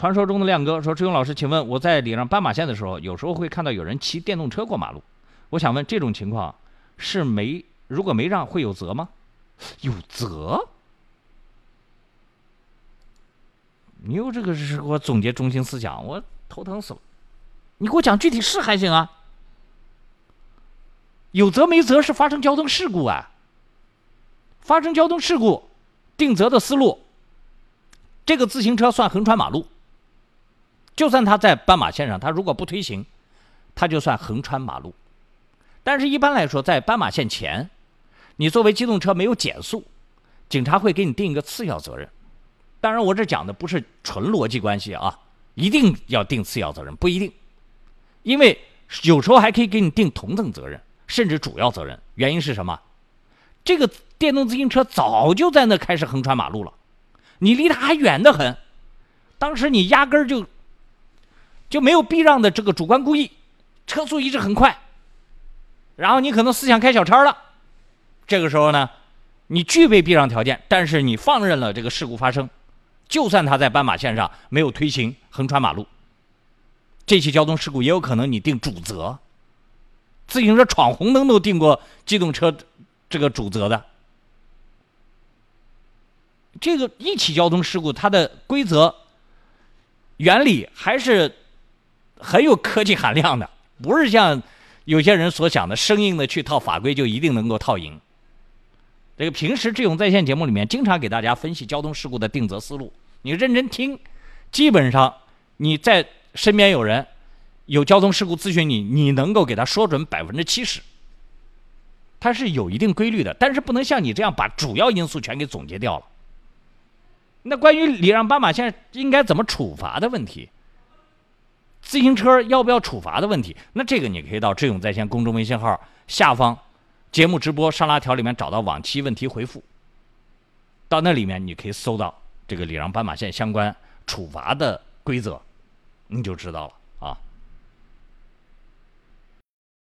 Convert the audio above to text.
传说中的亮哥说：“志勇老师，请问我在礼让斑马线的时候，有时候会看到有人骑电动车过马路。我想问，这种情况是没如果没让会有责吗？有责？你又这个是给我总结中心思想，我头疼死了。你给我讲具体事还行啊？有责没责是发生交通事故啊。发生交通事故，定责的思路，这个自行车算横穿马路。”就算他在斑马线上，他如果不推行，他就算横穿马路。但是，一般来说，在斑马线前，你作为机动车没有减速，警察会给你定一个次要责任。当然，我这讲的不是纯逻辑关系啊，一定要定次要责任不一定，因为有时候还可以给你定同等责任，甚至主要责任。原因是什么？这个电动自行车早就在那开始横穿马路了，你离他还远得很，当时你压根儿就。就没有避让的这个主观故意，车速一直很快，然后你可能思想开小差了，这个时候呢，你具备避让条件，但是你放任了这个事故发生，就算他在斑马线上没有推行横穿马路，这起交通事故也有可能你定主责。自行车闯红灯都定过机动车这个主责的，这个一起交通事故它的规则原理还是。很有科技含量的，不是像有些人所想的生硬的去套法规就一定能够套赢。这个平时智勇在线节目里面经常给大家分析交通事故的定责思路，你认真听，基本上你在身边有人有交通事故咨询你，你能够给他说准百分之七十。它是有一定规律的，但是不能像你这样把主要因素全给总结掉了。那关于礼让斑马线应该怎么处罚的问题？自行车要不要处罚的问题，那这个你可以到“智勇在线”公众微信号下方节目直播上拉条里面找到往期问题回复，到那里面你可以搜到这个礼让斑马线相关处罚的规则，你就知道了啊。